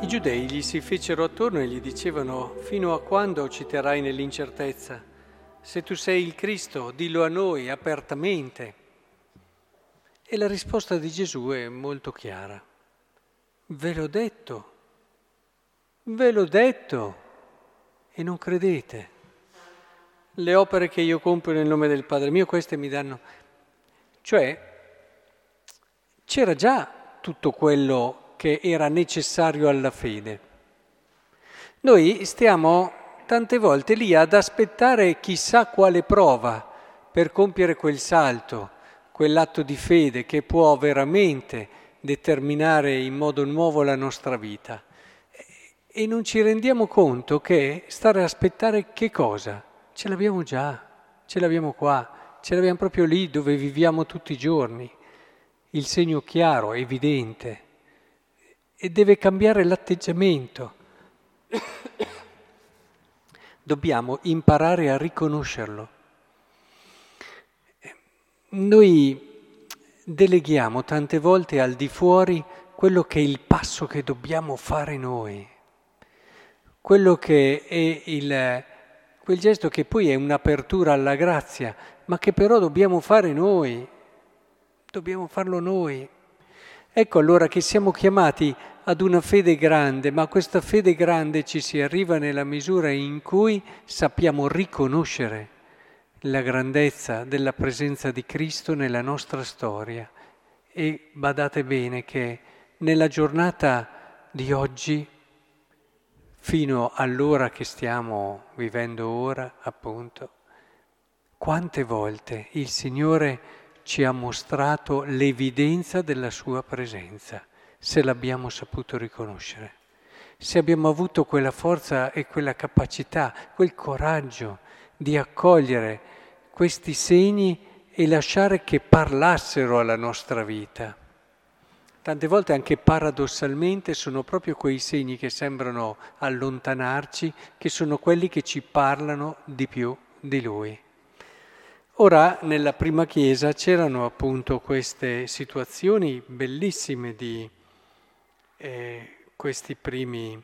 I giudei gli si fecero attorno e gli dicevano, fino a quando ci terrai nell'incertezza? Se tu sei il Cristo, dillo a noi apertamente. E la risposta di Gesù è molto chiara. Ve l'ho detto, ve l'ho detto e non credete. Le opere che io compio nel nome del Padre mio, queste mi danno... Cioè, c'era già tutto quello che era necessario alla fede. Noi stiamo tante volte lì ad aspettare chissà quale prova per compiere quel salto, quell'atto di fede che può veramente determinare in modo nuovo la nostra vita. E non ci rendiamo conto che stare a aspettare che cosa? Ce l'abbiamo già, ce l'abbiamo qua, ce l'abbiamo proprio lì dove viviamo tutti i giorni. Il segno chiaro, evidente e deve cambiare l'atteggiamento. Dobbiamo imparare a riconoscerlo. Noi deleghiamo tante volte al di fuori quello che è il passo che dobbiamo fare noi, quello che è il, quel gesto che poi è un'apertura alla grazia, ma che però dobbiamo fare noi, dobbiamo farlo noi. Ecco allora che siamo chiamati ad una fede grande, ma questa fede grande ci si arriva nella misura in cui sappiamo riconoscere la grandezza della presenza di Cristo nella nostra storia. E badate bene che nella giornata di oggi, fino all'ora che stiamo vivendo ora, appunto, quante volte il Signore ci ha mostrato l'evidenza della sua presenza, se l'abbiamo saputo riconoscere, se abbiamo avuto quella forza e quella capacità, quel coraggio di accogliere questi segni e lasciare che parlassero alla nostra vita. Tante volte anche paradossalmente sono proprio quei segni che sembrano allontanarci, che sono quelli che ci parlano di più di Lui. Ora nella prima chiesa c'erano appunto queste situazioni bellissime di eh, questi primi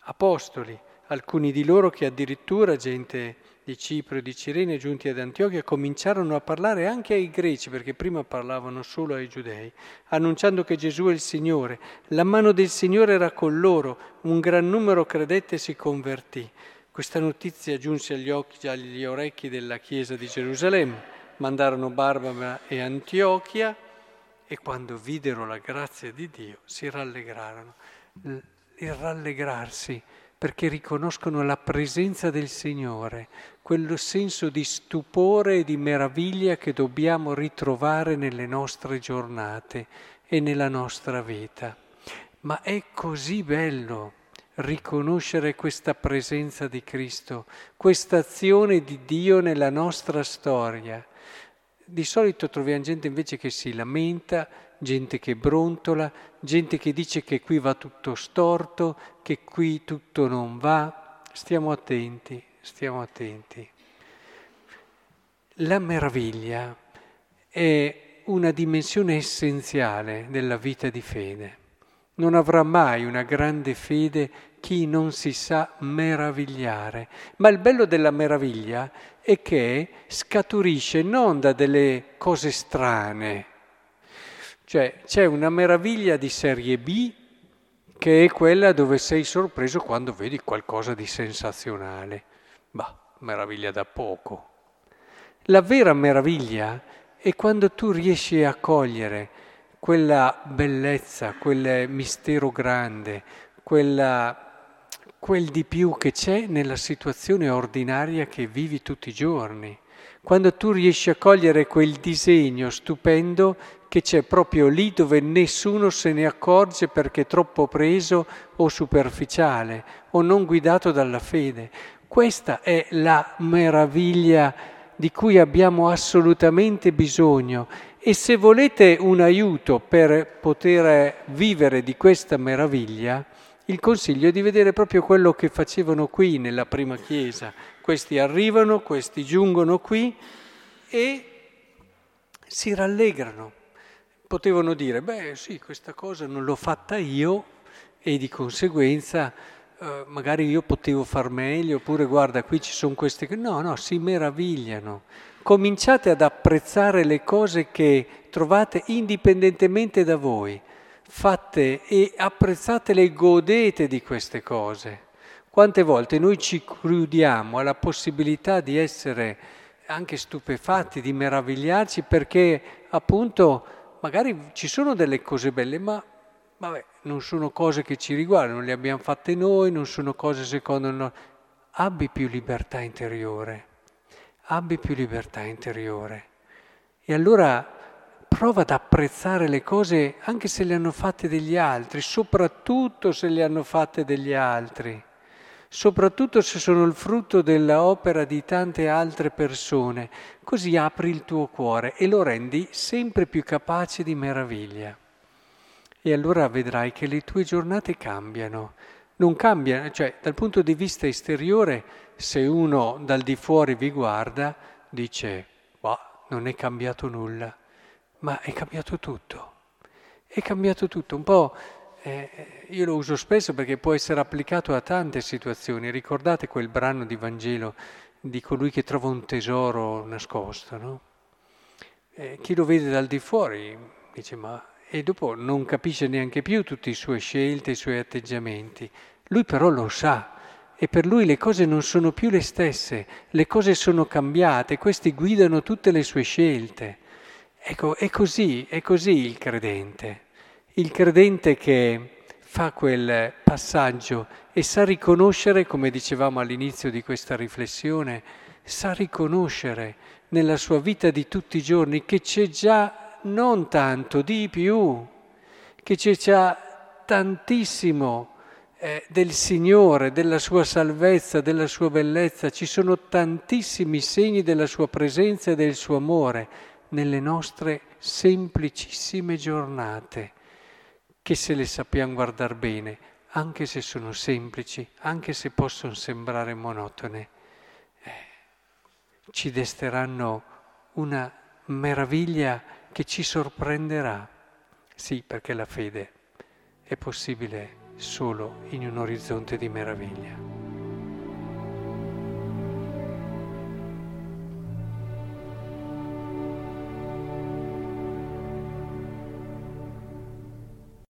apostoli, alcuni di loro che addirittura gente di Cipro e di Cirene giunti ad Antiochia cominciarono a parlare anche ai greci, perché prima parlavano solo ai giudei, annunciando che Gesù è il Signore. La mano del Signore era con loro, un gran numero credette e si convertì. Questa notizia giunse agli, occhi, agli orecchi della chiesa di Gerusalemme, mandarono Barbara e Antiochia e quando videro la grazia di Dio si rallegrarono. Il rallegrarsi perché riconoscono la presenza del Signore, quello senso di stupore e di meraviglia che dobbiamo ritrovare nelle nostre giornate e nella nostra vita. Ma è così bello riconoscere questa presenza di Cristo, questa azione di Dio nella nostra storia. Di solito troviamo gente invece che si lamenta, gente che brontola, gente che dice che qui va tutto storto, che qui tutto non va. Stiamo attenti, stiamo attenti. La meraviglia è una dimensione essenziale della vita di fede. Non avrà mai una grande fede chi non si sa meravigliare. Ma il bello della meraviglia è che scaturisce non da delle cose strane, cioè c'è una meraviglia di serie B che è quella dove sei sorpreso quando vedi qualcosa di sensazionale. Bah, meraviglia da poco. La vera meraviglia è quando tu riesci a cogliere quella bellezza, quel mistero grande, quella quel di più che c'è nella situazione ordinaria che vivi tutti i giorni. Quando tu riesci a cogliere quel disegno stupendo che c'è proprio lì dove nessuno se ne accorge perché è troppo preso o superficiale o non guidato dalla fede. Questa è la meraviglia di cui abbiamo assolutamente bisogno e se volete un aiuto per poter vivere di questa meraviglia, il consiglio è di vedere proprio quello che facevano qui nella prima chiesa. Questi arrivano, questi giungono qui e si rallegrano. Potevano dire, beh sì, questa cosa non l'ho fatta io e di conseguenza eh, magari io potevo far meglio, oppure guarda qui ci sono queste che no, no, si meravigliano. Cominciate ad apprezzare le cose che trovate indipendentemente da voi, fatte e apprezzatele e godete di queste cose. Quante volte noi ci chiudiamo alla possibilità di essere anche stupefatti, di meravigliarci perché appunto magari ci sono delle cose belle, ma vabbè, non sono cose che ci riguardano, le abbiamo fatte noi, non sono cose secondo noi. Abbi più libertà interiore, abbi più libertà interiore. E allora prova ad apprezzare le cose anche se le hanno fatte degli altri, soprattutto se le hanno fatte degli altri soprattutto se sono il frutto dell'opera di tante altre persone, così apri il tuo cuore e lo rendi sempre più capace di meraviglia. E allora vedrai che le tue giornate cambiano. Non cambiano, cioè dal punto di vista esteriore, se uno dal di fuori vi guarda, dice, bah, non è cambiato nulla, ma è cambiato tutto. È cambiato tutto, un po' Eh, io lo uso spesso perché può essere applicato a tante situazioni. Ricordate quel brano di Vangelo di colui che trova un tesoro nascosto, no? Eh, chi lo vede dal di fuori dice ma... E dopo non capisce neanche più tutte le sue scelte, i suoi atteggiamenti. Lui però lo sa e per lui le cose non sono più le stesse, le cose sono cambiate, questi guidano tutte le sue scelte. Ecco, è così, è così il credente. Il credente che fa quel passaggio e sa riconoscere, come dicevamo all'inizio di questa riflessione, sa riconoscere nella sua vita di tutti i giorni che c'è già non tanto di più, che c'è già tantissimo eh, del Signore, della sua salvezza, della sua bellezza, ci sono tantissimi segni della sua presenza e del suo amore nelle nostre semplicissime giornate che se le sappiamo guardare bene, anche se sono semplici, anche se possono sembrare monotone, eh, ci desteranno una meraviglia che ci sorprenderà. Sì, perché la fede è possibile solo in un orizzonte di meraviglia.